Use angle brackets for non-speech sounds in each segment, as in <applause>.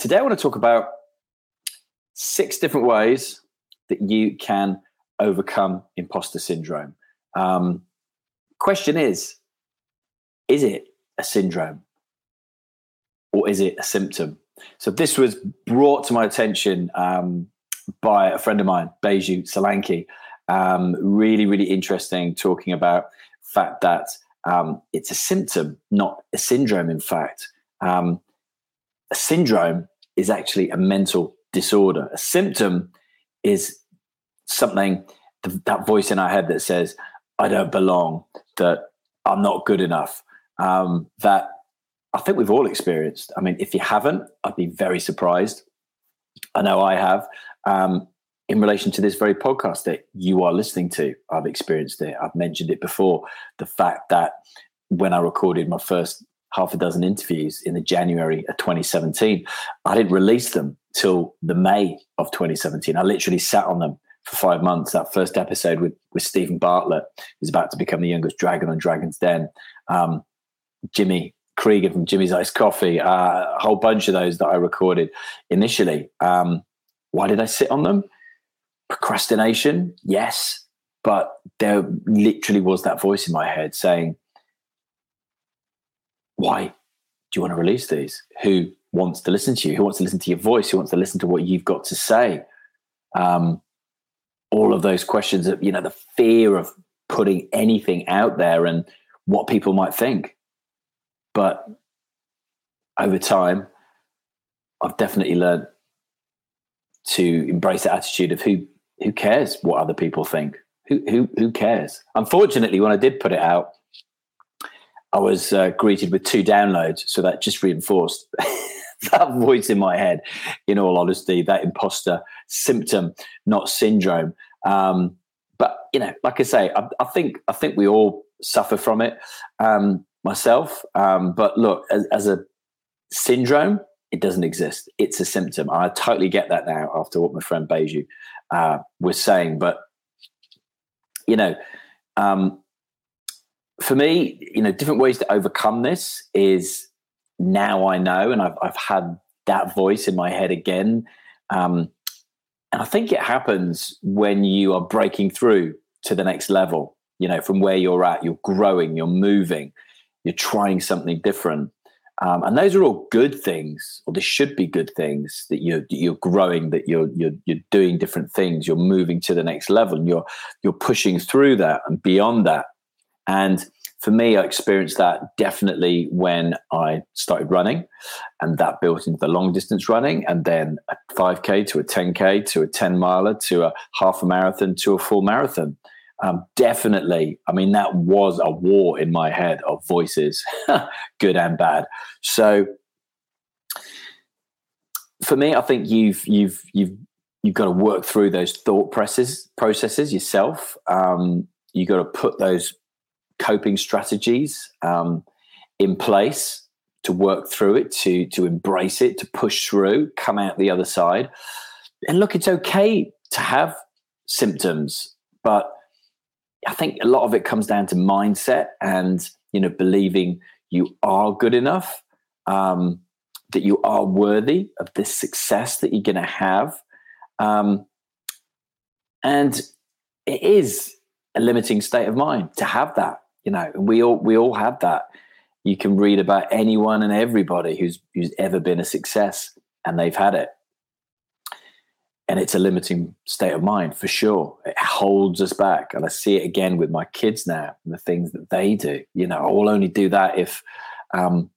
today I want to talk about six different ways that you can overcome imposter syndrome. Um, question is is it a syndrome or is it a symptom? So this was brought to my attention um, by a friend of mine, Beju Solanki. Um, really, really interesting talking about fact that um, it's a symptom, not a syndrome, in fact. Um, a syndrome is actually a mental disorder. A symptom is something, that voice in our head that says, I don't belong, that I'm not good enough, um, that I think we've all experienced. I mean, if you haven't, I'd be very surprised. I know I have. Um, in relation to this very podcast that you are listening to. I've experienced it. I've mentioned it before. The fact that when I recorded my first half a dozen interviews in the January of 2017, I didn't release them till the May of 2017. I literally sat on them for five months. That first episode with, with Steven Bartlett, who's about to become the youngest dragon on Dragon's Den. Um, Jimmy Krieger from Jimmy's Ice Coffee, uh, a whole bunch of those that I recorded initially. Um, why did I sit on them? procrastination, yes, but there literally was that voice in my head saying, Why do you want to release these? Who wants to listen to you? Who wants to listen to your voice? Who wants to listen to what you've got to say? Um, all of those questions of, you know, the fear of putting anything out there and what people might think. But over time, I've definitely learned to embrace the attitude of who who cares what other people think? Who who who cares? Unfortunately, when I did put it out, I was uh, greeted with two downloads, so that just reinforced <laughs> that voice in my head. In all honesty, that imposter symptom, not syndrome. Um, but you know, like I say, I, I, think I think we all suffer from it. Um, myself, um, but look, as, as a syndrome, it doesn't exist. It's a symptom. I totally get that now after what my friend Beju uh, was saying. But you know, um, for me, you know, different ways to overcome this is now I know, and I've I've had that voice in my head again. Um, and I think it happens when you are breaking through to the next level. You know, from where you're at, you're growing, you're moving, you're trying something different. Um, and those are all good things, or they should be good things that you're you're growing, that you're you're you're doing different things, you're moving to the next level, and you're you're pushing through that and beyond that. And for me, I experienced that definitely when I started running, and that built into the long distance running, and then a 5K to a 10K to a 10 miler to a half a marathon to a full marathon um, definitely, I mean, that was a war in my head of voices, <laughs> good and bad. So for me, I think you've you've you've you've got to work through those thought processes processes yourself. Um, you've got to put those coping strategies um, in place to work through it, to to embrace it, to push through, come out the other side. And look, it's okay to have symptoms, but I think a lot of it comes down to mindset and you know believing you are good enough, um, that you are worthy of this success that you're going to have, um, and it is a limiting state of mind to have that. You know, we all we all have that. You can read about anyone and everybody who's who's ever been a success, and they've had it. and it's a limiting state of mind for sure. It holds us back. And I see it again with my kids now and the things that they do. You know, I will only do that if um,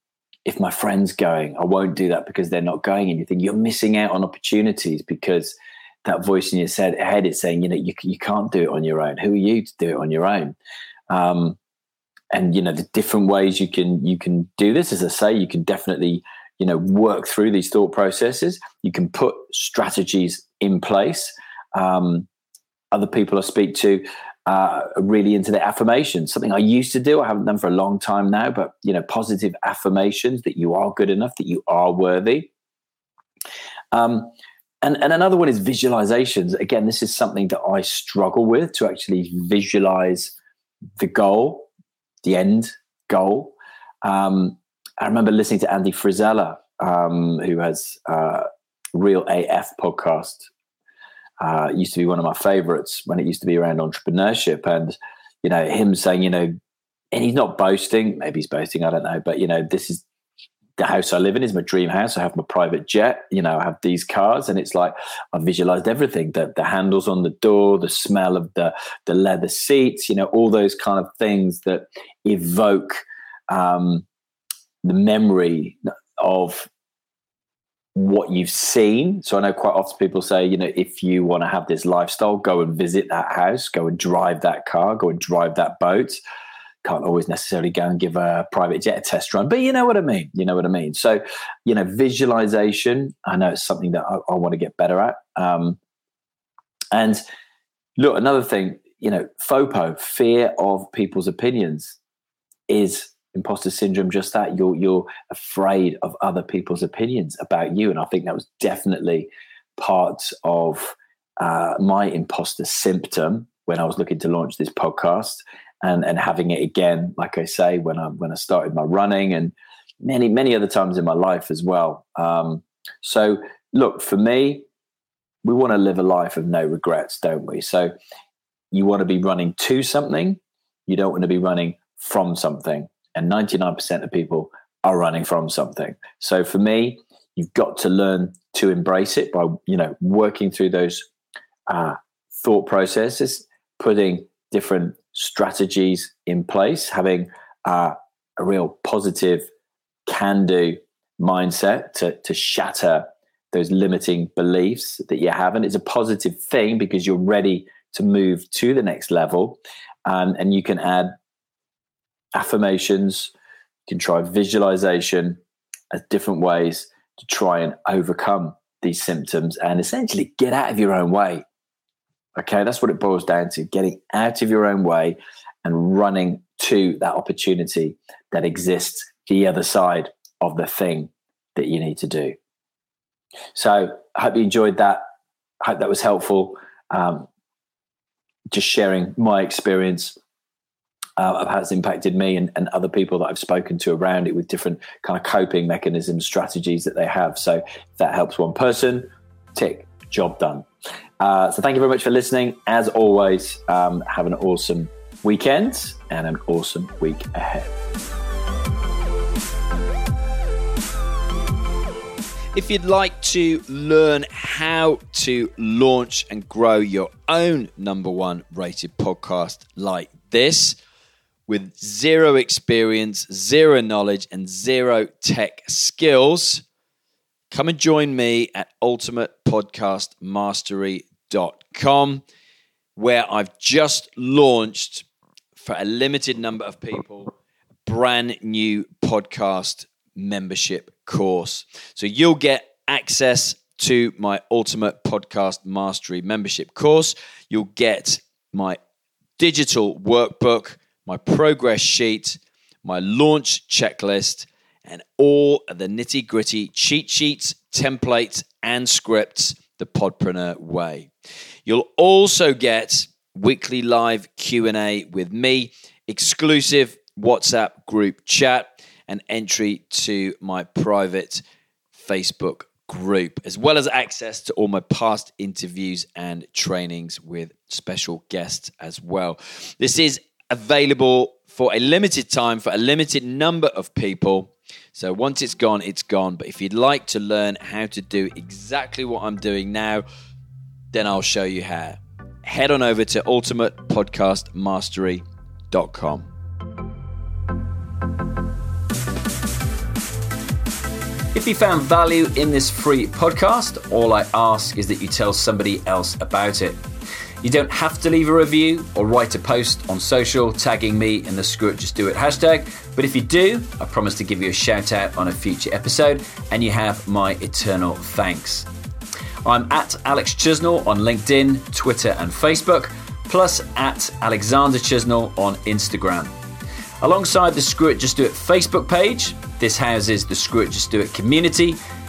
if my friend's going. I won't do that because they're not going. And you think you're missing out on opportunities because that voice in your head is saying, you know, you, you can't do it on your own. Who are you to do it on your own? Um, and you know the different ways you can you can do this. As I say, you can definitely you know work through these thought processes. You can put strategies in place. Um, other people I speak to uh, are really into the affirmations. Something I used to do, I haven't done for a long time now. But you know, positive affirmations that you are good enough, that you are worthy. Um, and, and another one is visualizations. Again, this is something that I struggle with to actually visualize the goal, the end goal. Um, I remember listening to Andy Frisella, um, who has uh, Real AF podcast. Uh, used to be one of my favorites when it used to be around entrepreneurship, and you know him saying, you know, and he's not boasting. Maybe he's boasting. I don't know, but you know, this is the house I live in is my dream house. I have my private jet. You know, I have these cars, and it's like I visualized everything: the the handles on the door, the smell of the the leather seats. You know, all those kind of things that evoke um, the memory of what you've seen. So I know quite often people say, you know, if you want to have this lifestyle, go and visit that house, go and drive that car, go and drive that boat can't always necessarily go and give a private jet a test run, but you know what I mean. You know what I mean. So, you know, visualization. I know it's something that I, I want to get better at. Um, and look, another thing, you know, FOPO, fear of people's opinions, is imposter syndrome. Just that you're you're afraid of other people's opinions about you, and I think that was definitely part of uh, my imposter symptom when I was looking to launch this podcast and and having it again, like I say, when I when I started my running and many many other times in my life as well. Um, so look, for me, we want to live a life of no regrets, don't we? So you want to be running to something, you don't want to be running from something. And 99% of people are running from something. So for me, you've got to learn to embrace it by, you know, working through those uh, thought processes, putting different strategies in place, having uh, a real positive can do mindset to, to shatter those limiting beliefs that you have. And it's a positive thing because you're ready to move to the next level. Um, and you can add affirmations, you can try visualization as different ways to try and overcome these symptoms and essentially get out of your own way Okay, that's what it boils down to getting out of your own way and running to that opportunity that exists the other side of the thing that you need to do. So I hope you enjoyed that. I hope that was helpful. Um, just sharing my experience uh, of how it's impacted me and, and other people that I've spoken to around it with different kind of coping mechanisms, strategies that they have. So if that helps one person, tick, job done. Uh, so thank you very much for listening. As always, um, have an awesome weekend and an awesome week ahead. If you'd like to learn how to launch and grow your own number one rated podcast like this, with zero experience, zero knowledge, and zero tech skills, come and join me at ultimatepodcastmastery.com com, where I've just launched for a limited number of people brand new podcast membership course. So you'll get access to my Ultimate Podcast Mastery membership course. You'll get my digital workbook, my progress sheet, my launch checklist, and all of the nitty gritty cheat sheets, templates, and scripts the Podpreneur way. You'll also get weekly live Q&A with me, exclusive WhatsApp group chat, and entry to my private Facebook group, as well as access to all my past interviews and trainings with special guests as well. This is available for a limited time for a limited number of people. So once it's gone, it's gone. But if you'd like to learn how to do exactly what I'm doing now, then I'll show you how. Head on over to ultimatepodcastmastery.com. If you found value in this free podcast, all I ask is that you tell somebody else about it. You don't have to leave a review or write a post on social tagging me in the Screw It Just Do It hashtag, but if you do, I promise to give you a shout out on a future episode and you have my eternal thanks. I'm at Alex Chisnell on LinkedIn, Twitter, and Facebook, plus at Alexander Chisnell on Instagram. Alongside the Screw It Just Do It Facebook page, this houses the Screw It Just Do It community